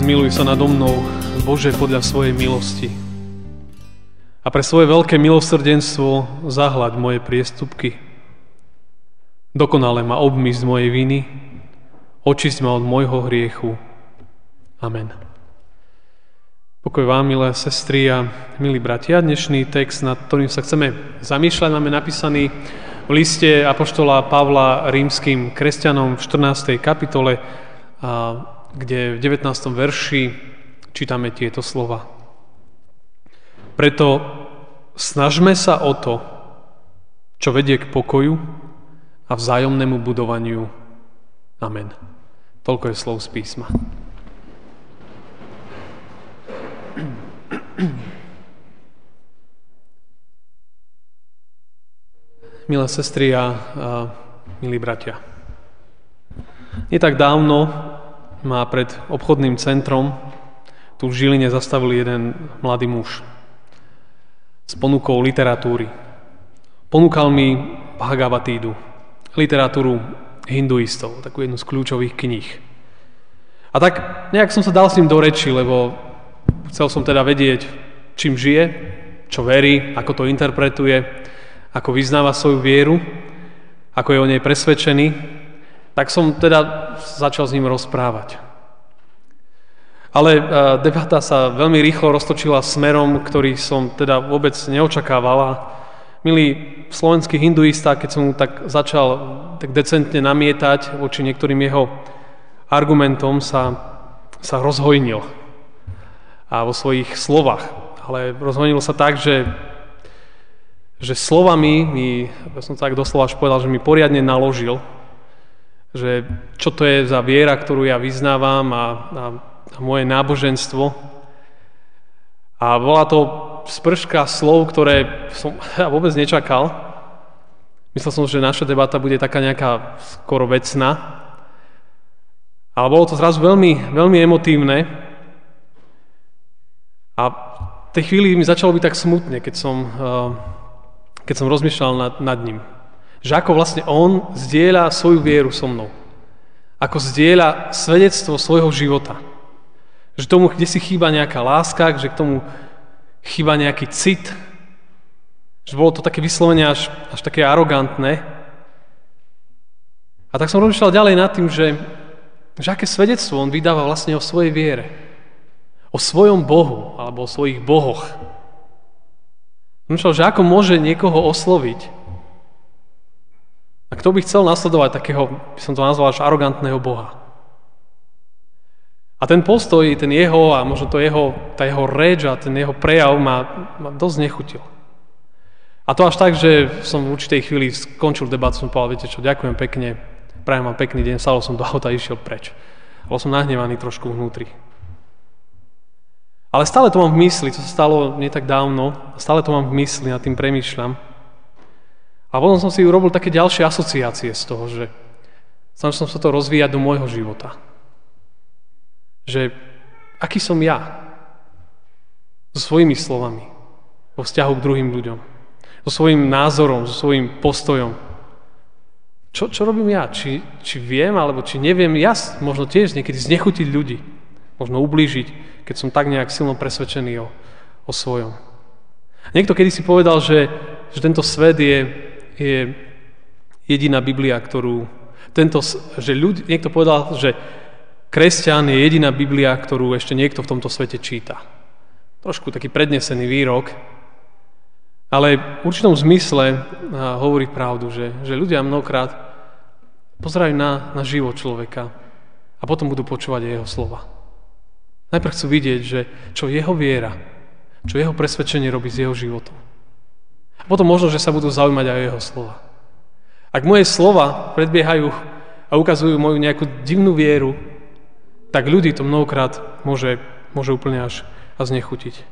Zmiluj sa nado mnou, Bože, podľa svojej milosti. A pre svoje veľké milosrdenstvo zahľaď moje priestupky. Dokonale ma obmy z mojej viny, očist ma od môjho hriechu. Amen. Pokoj vám, milé sestry a milí bratia. Dnešný text, nad ktorým sa chceme zamýšľať, máme napísaný v liste Apoštola Pavla rímským kresťanom v 14. kapitole, kde v 19. verši čítame tieto slova. Preto snažme sa o to, čo vedie k pokoju a vzájomnému budovaniu. Amen. Toľko je slov z písma. Milé sestry a, a milí bratia, nie tak dávno má pred obchodným centrom tu v Žiline zastavil jeden mladý muž s ponukou literatúry. Ponúkal mi Bhagavatídu, literatúru hinduistov, takú jednu z kľúčových kníh. A tak nejak som sa dal s ním do reči, lebo chcel som teda vedieť, čím žije, čo verí, ako to interpretuje, ako vyznáva svoju vieru, ako je o nej presvedčený, tak som teda začal s ním rozprávať. Ale e, debata sa veľmi rýchlo roztočila smerom, ktorý som teda vôbec neočakávala. Milý slovenský hinduista, keď som mu tak začal tak decentne namietať voči niektorým jeho argumentom, sa, sa rozhojnil a vo svojich slovách. Ale rozhojnil sa tak, že, že slovami mi, ja som tak doslova až povedal, že mi poriadne naložil, že čo to je za viera, ktorú ja vyznávam a, a a moje náboženstvo. A bola to sprška slov, ktoré som ja vôbec nečakal. Myslel som, že naša debata bude taká nejaká skoro vecná. Ale bolo to zrazu veľmi, veľmi emotívne. A v tej chvíli mi začalo byť tak smutne, keď som, eh, keď som rozmýšľal nad, nad ním. Že ako vlastne on zdieľa svoju vieru so mnou. Ako zdieľa svedectvo svojho života. Že tomu, kde si chýba nejaká láska, že k tomu chýba nejaký cit. Že bolo to také vyslovene až, až také arogantné. A tak som rozmýšľal ďalej nad tým, že, že aké svedectvo on vydáva vlastne o svojej viere. O svojom Bohu, alebo o svojich bohoch. Rozmýšľal, že ako môže niekoho osloviť. A kto by chcel nasledovať takého, by som to nazval, až arogantného Boha. A ten postoj, ten jeho a možno to jeho, tá jeho reč a ten jeho prejav ma, ma dosť nechutil. A to až tak, že som v určitej chvíli skončil debatu, som povedal, viete čo, ďakujem pekne, prajem vám pekný deň, sadol som do auta a išiel preč. Bol som nahnevaný trošku vnútri. Ale stále to mám v mysli, to sa stalo nie tak dávno, stále to mám v mysli, nad tým premýšľam. A potom som si urobil také ďalšie asociácie z toho, že snažil som sa to rozvíjať do môjho života že aký som ja so svojimi slovami vo vzťahu k druhým ľuďom, so svojím názorom, so svojím postojom. Čo, čo robím ja? Či, či viem, alebo či neviem ja možno tiež niekedy znechutiť ľudí, možno ublížiť, keď som tak nejak silno presvedčený o, o svojom. Niekto kedy si povedal, že, že tento svet je, je jediná Biblia, ktorú... Tento, že ľudí, niekto povedal, že Kresťan je jediná Biblia, ktorú ešte niekto v tomto svete číta. Trošku taký prednesený výrok, ale v určitom zmysle hovorí pravdu, že, že ľudia mnohokrát pozerajú na, na život človeka a potom budú počúvať jeho slova. Najprv chcú vidieť, že čo jeho viera, čo jeho presvedčenie robí s jeho životom. Potom možno, že sa budú zaujímať aj jeho slova. Ak moje slova predbiehajú a ukazujú moju nejakú divnú vieru, tak ľudí to mnohokrát môže, môže úplne až a znechutiť.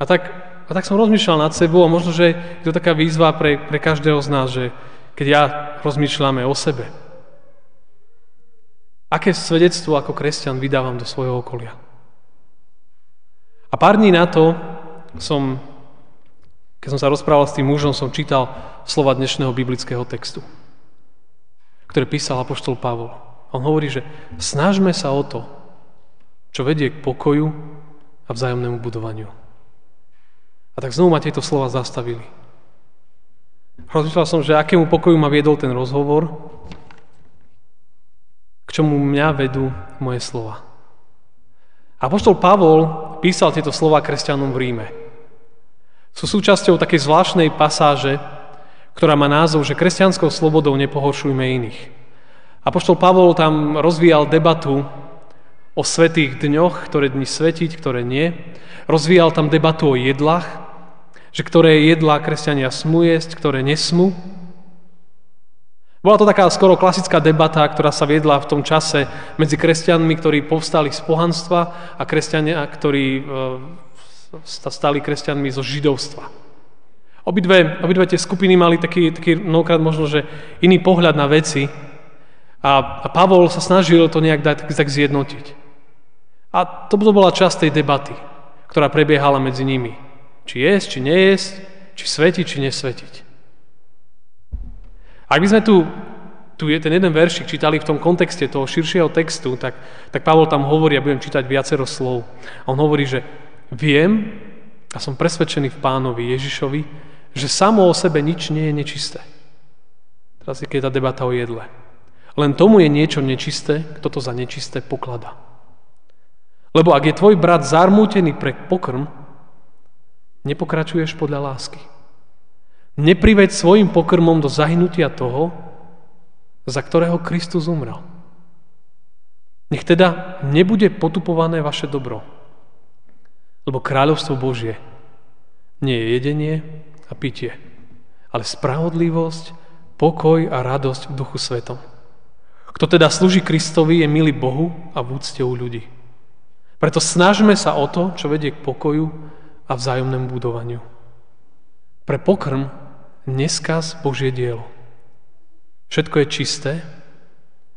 A tak, a tak som rozmýšľal nad sebou a možno, že je to taká výzva pre, pre každého z nás, že keď ja rozmýšľame o sebe, aké svedectvo ako kresťan vydávam do svojho okolia. A pár dní na to som, keď som sa rozprával s tým mužom, som čítal slova dnešného biblického textu, ktoré písal apoštol Pavol. On hovorí, že snažme sa o to, čo vedie k pokoju a vzájomnému budovaniu. A tak znovu ma tieto slova zastavili. Rozmýšľal som, že akému pokoju ma viedol ten rozhovor, k čomu mňa vedú moje slova. Apoštol Pavol písal tieto slova kresťanom v Ríme. Sú súčasťou takej zvláštnej pasáže, ktorá má názov, že kresťanskou slobodou nepohoršujme iných. Apoštol Pavol tam rozvíjal debatu o svetých dňoch, ktoré dni svetiť, ktoré nie. Rozvíjal tam debatu o jedlách, že ktoré jedlá kresťania smú jesť, ktoré nesmú. Bola to taká skoro klasická debata, ktorá sa viedla v tom čase medzi kresťanmi, ktorí povstali z pohanstva a kresťania, ktorí e, sa stali kresťanmi zo židovstva. Obidve, obidve tie skupiny mali taký, taký mnohokrát možno, že iný pohľad na veci a, a Pavol sa snažil to nejak dať tak zjednotiť. A to bola časť tej debaty, ktorá prebiehala medzi nimi. Či jesť, či nejesť, či svetiť, či nesvetiť. Ak by sme tu, tu je ten jeden veršik čítali v tom kontexte toho širšieho textu, tak, tak Pavol tam hovorí, ja budem čítať viacero slov. A on hovorí, že viem a som presvedčený v pánovi Ježišovi, že samo o sebe nič nie je nečisté. Teraz je keď tá debata o jedle. Len tomu je niečo nečisté, kto to za nečisté poklada. Lebo ak je tvoj brat zarmútený pre pokrm, nepokračuješ podľa lásky. Nepriveď svojim pokrmom do zahynutia toho, za ktorého Kristus umrel. Nech teda nebude potupované vaše dobro, lebo kráľovstvo Božie nie je jedenie a pitie, ale spravodlivosť, pokoj a radosť v duchu svetom. Kto teda slúži Kristovi, je milý Bohu a v úcte u ľudí. Preto snažme sa o to, čo vedie k pokoju a vzájomnému budovaniu. Pre pokrm neskaz Božie dielo. Všetko je čisté,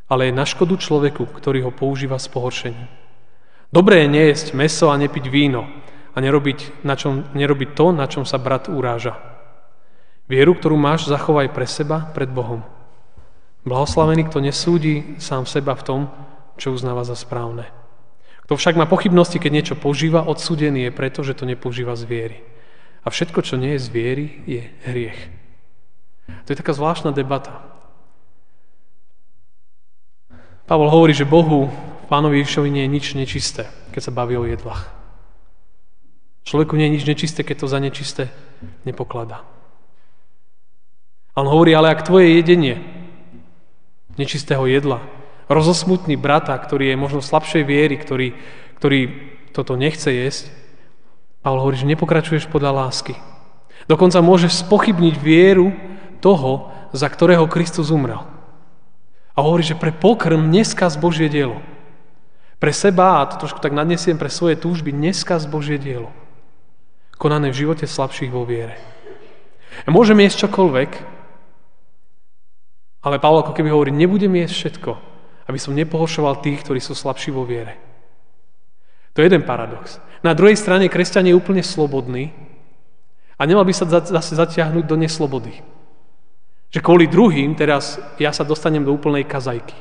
ale je na škodu človeku, ktorý ho používa s pohoršením. Dobré je nejesť meso a nepiť víno a nerobiť, na čom, nerobiť to, na čom sa brat uráža. Vieru, ktorú máš, zachovaj pre seba, pred Bohom. Blahoslavený, kto nesúdi sám seba v tom, čo uznáva za správne. Kto však má pochybnosti, keď niečo používa, odsúdený je preto, že to nepoužíva z viery. A všetko, čo nie je z viery, je hriech. To je taká zvláštna debata. Pavol hovorí, že Bohu, Pánovi Ježišovi nie je nič nečisté, keď sa baví o jedlách. Človeku nie je nič nečisté, keď to za nečisté nepokladá. A on hovorí, ale ak tvoje jedenie nečistého jedla rozosmutný brata, ktorý je možno slabšej viery, ktorý, ktorý toto nechce jesť, Pavel hovorí, že nepokračuješ podľa lásky. Dokonca môžeš spochybniť vieru toho, za ktorého Kristus umrel. A hovorí, že pre pokrm neskaz Božie dielo. Pre seba, a to trošku tak nadnesiem, pre svoje túžby, neskaz Božie dielo. Konané v živote slabších vo viere. A môžem jesť čokoľvek, ale Pavel ako keby hovorí, nebudem jesť všetko, aby som nepohošoval tých, ktorí sú slabší vo viere. To je jeden paradox. Na druhej strane kresťan je úplne slobodný a nemal by sa zase zatiahnuť do neslobody. Že kvôli druhým teraz ja sa dostanem do úplnej kazajky.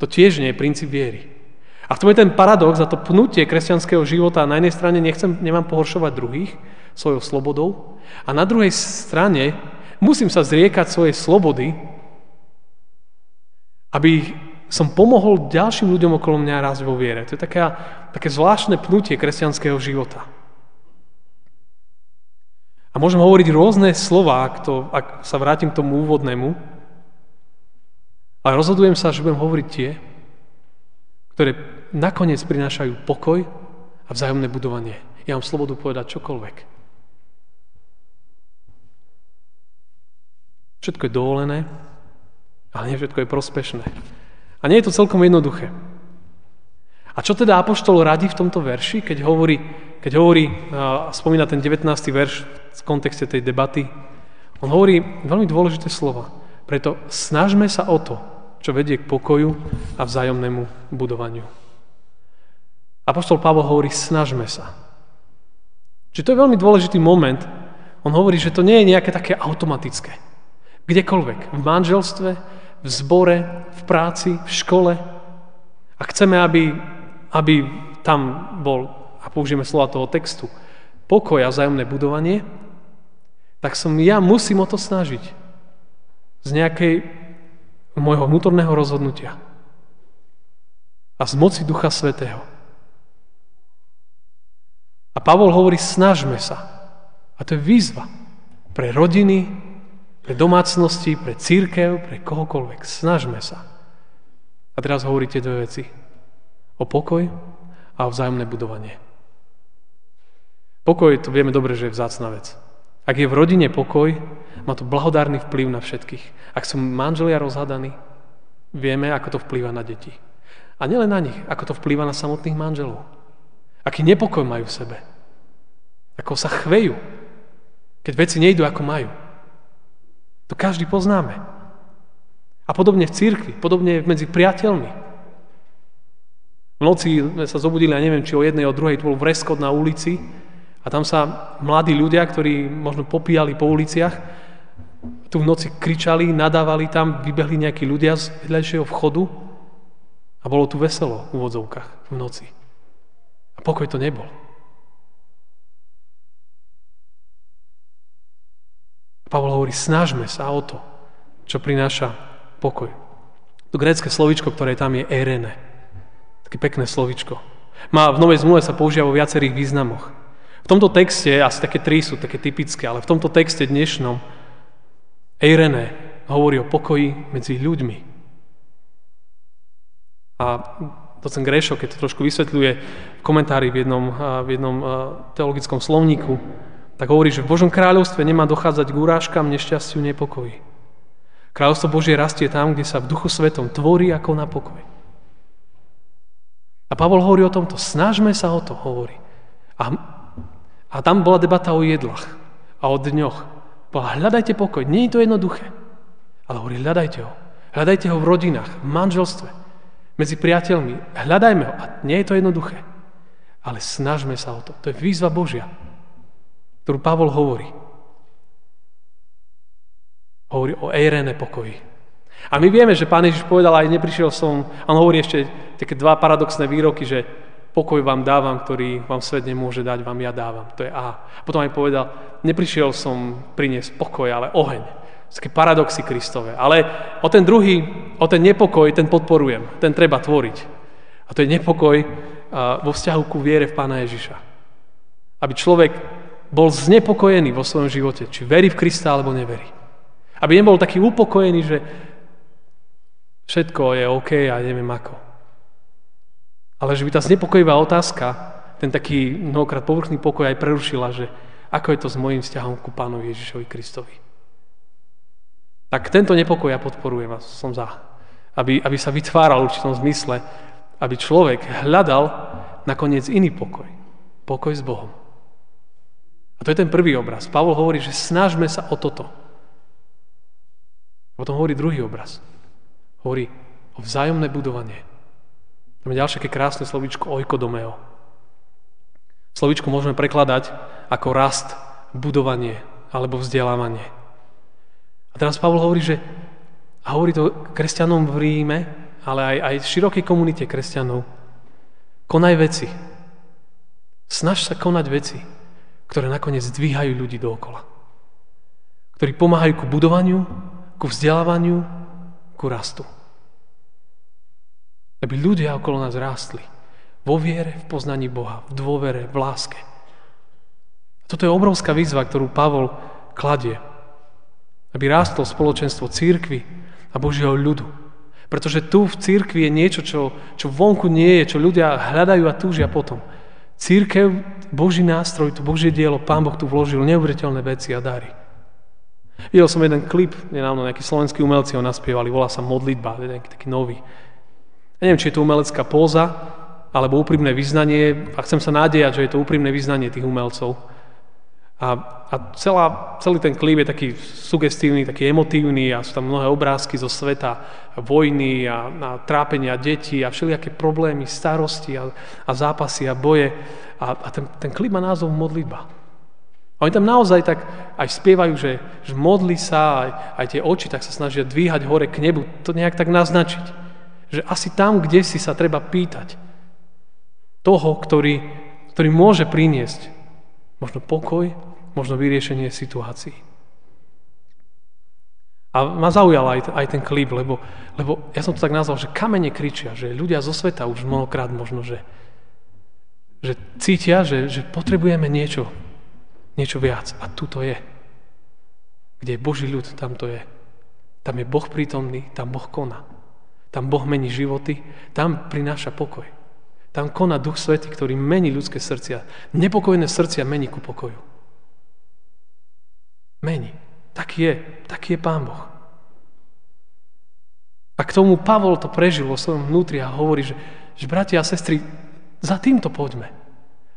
To tiež nie je princíp viery. A v tom je ten paradox a to pnutie kresťanského života. Na jednej strane nechcem, nemám pohoršovať druhých svojou slobodou a na druhej strane musím sa zriekať svojej slobody, aby som pomohol ďalším ľuďom okolo mňa rásť vo viere. To je taká, také zvláštne pnutie kresťanského života. A môžem hovoriť rôzne slova, ak, to, ak sa vrátim k tomu úvodnému, ale rozhodujem sa, že budem hovoriť tie, ktoré nakoniec prinášajú pokoj a vzájomné budovanie. Ja mám slobodu povedať čokoľvek. Všetko je dovolené, ale nie všetko je prospešné. A nie je to celkom jednoduché. A čo teda Apoštol radí v tomto verši, keď hovorí, keď hovorí a spomína ten 19. verš v kontexte tej debaty, on hovorí veľmi dôležité slova. Preto snažme sa o to, čo vedie k pokoju a vzájomnému budovaniu. Apoštol Pavol hovorí, snažme sa. Čiže to je veľmi dôležitý moment. On hovorí, že to nie je nejaké také automatické. Kdekoľvek. V manželstve, v zbore, v práci, v škole. A chceme, aby, aby tam bol, a použijeme slova toho textu, pokoj a vzájomné budovanie, tak som ja musím o to snažiť. Z nejakej môjho vnútorného rozhodnutia. A z moci Ducha Svetého. A Pavol hovorí, snažme sa. A to je výzva pre rodiny, pre domácnosti, pre církev, pre kohokoľvek. Snažme sa. A teraz hovoríte dve veci. O pokoj a o vzájomné budovanie. Pokoj, to vieme dobre, že je vzácna vec. Ak je v rodine pokoj, má to blahodárny vplyv na všetkých. Ak sú manželia rozhadaní, vieme, ako to vplýva na deti. A nielen na nich, ako to vplýva na samotných manželov. Aký nepokoj majú v sebe. Ako sa chvejú, keď veci nejdú ako majú. To každý poznáme. A podobne v církvi, podobne medzi priateľmi. V noci sme sa zobudili, a neviem, či o jednej, o druhej, to bol vreskot na ulici a tam sa mladí ľudia, ktorí možno popíjali po uliciach, tu v noci kričali, nadávali tam, vybehli nejakí ľudia z vedľajšieho vchodu a bolo tu veselo v úvodzovkách v noci. A pokoj to nebol. Pavol hovorí, snažme sa o to, čo prináša pokoj. To grécke slovičko, ktoré tam je erene. Také pekné slovičko. Má, v Novej zmluve sa používa vo viacerých významoch. V tomto texte, asi také tri sú také typické, ale v tomto texte dnešnom Eirene hovorí o pokoji medzi ľuďmi. A docen Grešo, keď to trošku vysvetľuje v komentári v jednom, v jednom teologickom slovníku, tak hovorí, že v Božom kráľovstve nemá dochádzať k urážkam, nešťastiu, nepokoji. Kráľovstvo Božie rastie tam, kde sa v duchu svetom tvorí ako na pokoj. A Pavol hovorí o tomto, snažme sa o to, hovorí. A, a tam bola debata o jedlách a o dňoch. Bola, hľadajte pokoj, nie je to jednoduché. Ale hovorí, hľadajte ho. Hľadajte ho v rodinách, v manželstve, medzi priateľmi. Hľadajme ho. A nie je to jednoduché. Ale snažme sa o to. To je výzva Božia ktorú Pavol hovorí. Hovorí o Eirene pokoji. A my vieme, že Pán Ježiš povedal, aj neprišiel som, on hovorí ešte také dva paradoxné výroky, že pokoj vám dávam, ktorý vám svet nemôže dať, vám ja dávam. To je. A potom aj povedal, neprišiel som priniesť pokoj, ale oheň. Také paradoxy Kristové. Ale o ten druhý, o ten nepokoj, ten podporujem. Ten treba tvoriť. A to je nepokoj vo vzťahu ku viere v Pána Ježiša. Aby človek bol znepokojený vo svojom živote, či verí v Krista alebo neverí. Aby nebol taký upokojený, že všetko je OK a neviem ako. Ale že by tá znepokojivá otázka, ten taký mnohokrát povrchný pokoj aj prerušila, že ako je to s mojím vzťahom ku Pánovi Ježišovi Kristovi. Tak tento nepokoj ja podporujem a som za. Aby, aby sa vytváral v určitom zmysle, aby človek hľadal nakoniec iný pokoj. Pokoj s Bohom. A to je ten prvý obraz. Pavol hovorí, že snažme sa o toto. Potom hovorí druhý obraz. Hovorí o vzájomné budovanie. Tam je ďalšie krásne slovíčko oikodomeo. Slovíčko môžeme prekladať ako rast, budovanie alebo vzdelávanie. A teraz Pavol hovorí, že a hovorí to kresťanom v Ríme, ale aj, aj v širokej komunite kresťanov. Konaj veci. Snaž sa konať veci ktoré nakoniec zdvíhajú ľudí dookola. Ktorí pomáhajú ku budovaniu, ku vzdelávaniu, ku rastu. Aby ľudia okolo nás rástli. Vo viere, v poznaní Boha, v dôvere, v láske. Toto je obrovská výzva, ktorú Pavol kladie. Aby rástlo spoločenstvo církvy a Božieho ľudu. Pretože tu v církvi je niečo, čo, čo vonku nie je, čo ľudia hľadajú a túžia potom. Církev, Boží nástroj, to Božie dielo, Pán Boh tu vložil neuveriteľné veci a dary. Videl som jeden klip, nedávno nejakí slovenskí umelci ho naspievali, volá sa Modlitba, jeden taký nový. Ja neviem, či je to umelecká póza, alebo úprimné vyznanie a chcem sa nádejať, že je to úprimné vyznanie tých umelcov. A, a celá, celý ten klip je taký sugestívny, taký emotívny a sú tam mnohé obrázky zo sveta vojny a, a trápenia detí a všelijaké problémy, starosti a, a zápasy a boje. A, a ten, ten klip má názov Modlitba. A oni tam naozaj tak aj spievajú, že, že modli sa, aj, aj tie oči tak sa snažia dvíhať hore k nebu, to nejak tak naznačiť. Že asi tam, kde si sa treba pýtať toho, ktorý, ktorý môže priniesť možno pokoj, možno vyriešenie situácií. A ma zaujal aj, aj ten klip, lebo, lebo ja som to tak nazval, že kamene kričia, že ľudia zo sveta už mnohokrát možno, že, že cítia, že, že potrebujeme niečo, niečo viac. A tu to je. Kde je Boží ľud, tam to je. Tam je Boh prítomný, tam Boh koná. Tam Boh mení životy, tam prináša pokoj. Tam koná Duch Svety, ktorý mení ľudské srdcia. Nepokojné srdcia mení ku pokoju mení. Taký je, taký je Pán Boh. A k tomu Pavol to prežil vo svojom vnútri a hovorí, že, že bratia a sestry, za týmto poďme.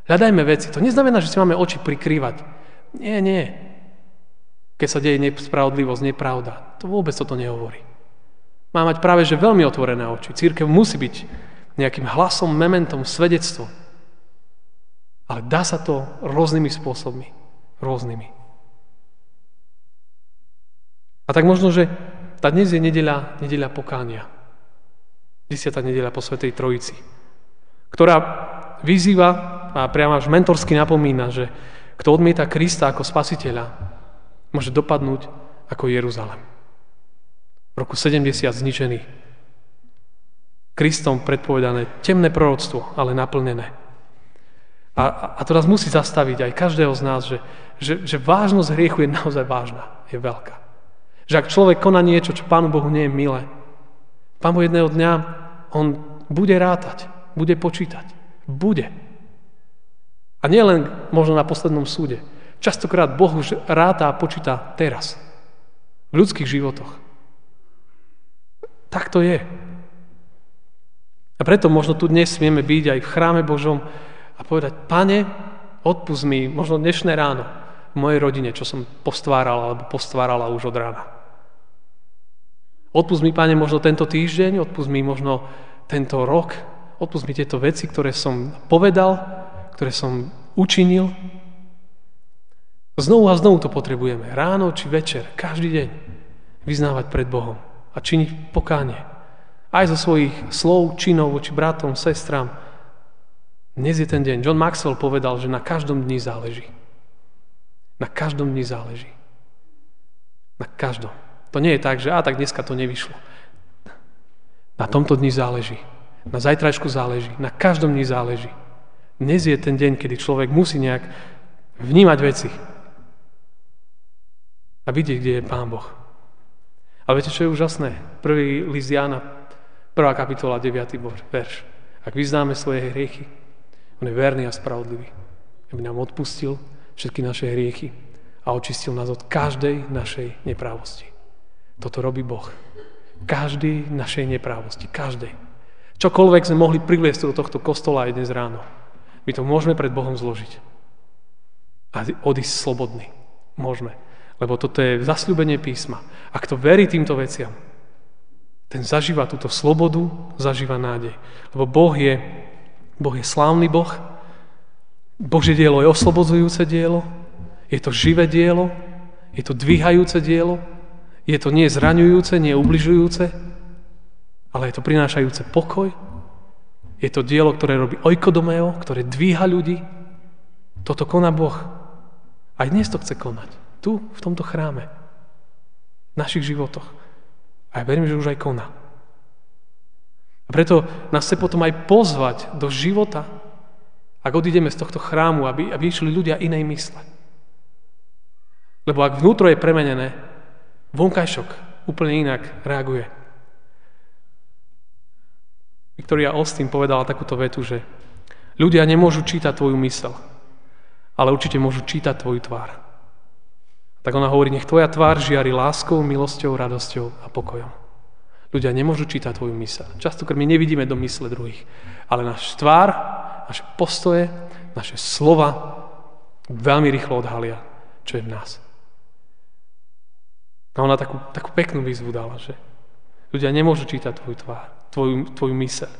Hľadajme veci. To neznamená, že si máme oči prikrývať. Nie, nie. Keď sa deje nespravodlivosť, nepravda. To vôbec toto nehovorí. Má mať práve, že veľmi otvorené oči. Církev musí byť nejakým hlasom, mementom, svedectvom. Ale dá sa to rôznymi spôsobmi. Rôznymi. A tak možno, že tá dnes je nedeľa, nedeľa pokánia. Desiatá nedeľa po Svetej Trojici, ktorá vyzýva a priamo až mentorsky napomína, že kto odmieta Krista ako spasiteľa, môže dopadnúť ako Jeruzalem. V roku 70 zničený. Kristom predpovedané temné proroctvo, ale naplnené. A, a to nás musí zastaviť aj každého z nás, že, že, že vážnosť hriechu je naozaj vážna, je veľká. Že ak človek koná niečo, čo Pánu Bohu nie je milé, Pán Boh jedného dňa, on bude rátať, bude počítať. Bude. A nie len možno na poslednom súde. Častokrát Boh už ráta a počíta teraz. V ľudských životoch. Tak to je. A preto možno tu dnes smieme byť aj v chráme Božom a povedať, pane, odpust mi možno dnešné ráno v mojej rodine, čo som postváral alebo postvárala už od rána. Odpust mi, Pane, možno tento týždeň, odpust mi možno tento rok, odpust mi tieto veci, ktoré som povedal, ktoré som učinil. Znovu a znovu to potrebujeme. Ráno či večer, každý deň vyznávať pred Bohom a činiť pokánie. Aj zo svojich slov, činov voči bratom, sestram. Dnes je ten deň. John Maxwell povedal, že na každom dni záleží. Na každom dni záleží. Na každom. To nie je tak, že a tak dneska to nevyšlo. Na tomto dni záleží. Na zajtrajšku záleží. Na každom dni záleží. Dnes je ten deň, kedy človek musí nejak vnímať veci. A vidieť, kde je Pán Boh. Ale viete, čo je úžasné? Prvý list Jána, prvá kapitola, 9. verš. Ak vyznáme svoje hriechy, on je verný a spravodlivý. Aby nám odpustil všetky naše hriechy a očistil nás od každej našej neprávosti. Toto robí Boh. Každý našej neprávosti. Každej. Čokoľvek sme mohli priviesť do tohto kostola aj dnes ráno. My to môžeme pred Bohom zložiť. A odísť slobodný. Môžeme. Lebo toto je zasľúbenie písma. Ak to verí týmto veciam, ten zažíva túto slobodu, zažíva nádej. Lebo Boh je, boh je slávny Boh, Božie dielo je oslobodzujúce dielo, je to živé dielo, je to dvíhajúce dielo, je to nie zraňujúce, nie ubližujúce, ale je to prinášajúce pokoj. Je to dielo, ktoré robí oikodomeo, ktoré dvíha ľudí. Toto koná Boh. Aj dnes to chce konať. Tu, v tomto chráme. V našich životoch. A ja verím, že už aj koná. A preto nás chce potom aj pozvať do života, ak odídeme z tohto chrámu, aby, aby išli ľudia inej mysle. Lebo ak vnútro je premenené, vonkajšok úplne inak reaguje. Viktoria Austin povedala takúto vetu, že ľudia nemôžu čítať tvoju mysel, ale určite môžu čítať tvoju tvár. Tak ona hovorí, nech tvoja tvár žiari láskou, milosťou, radosťou a pokojom. Ľudia nemôžu čítať tvoju mysel. Častokrát my nevidíme do mysle druhých, ale náš tvár, naše postoje, naše slova veľmi rýchlo odhalia, čo je v nás. A ona takú, takú peknú výzvu dala, že ľudia nemôžu čítať tvoju tvár, tvoju, tvoju mysel,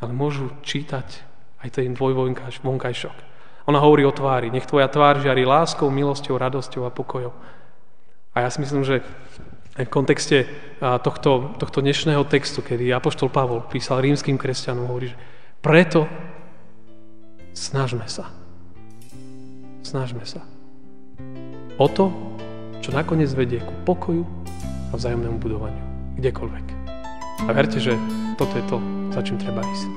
ale môžu čítať aj ten tvoj vonkajšok. Ona hovorí o tvári. Nech tvoja tvár žiari láskou, milosťou, radosťou a pokojou. A ja si myslím, že v kontexte tohto, tohto dnešného textu, kedy Apoštol Pavol písal rímským kresťanom, hovorí, že preto snažme sa. Snažme sa. O to, čo nakoniec vedie ku pokoju a vzájomnému budovaniu. Kdekoľvek. A verte, že toto je to, za čím treba ísť.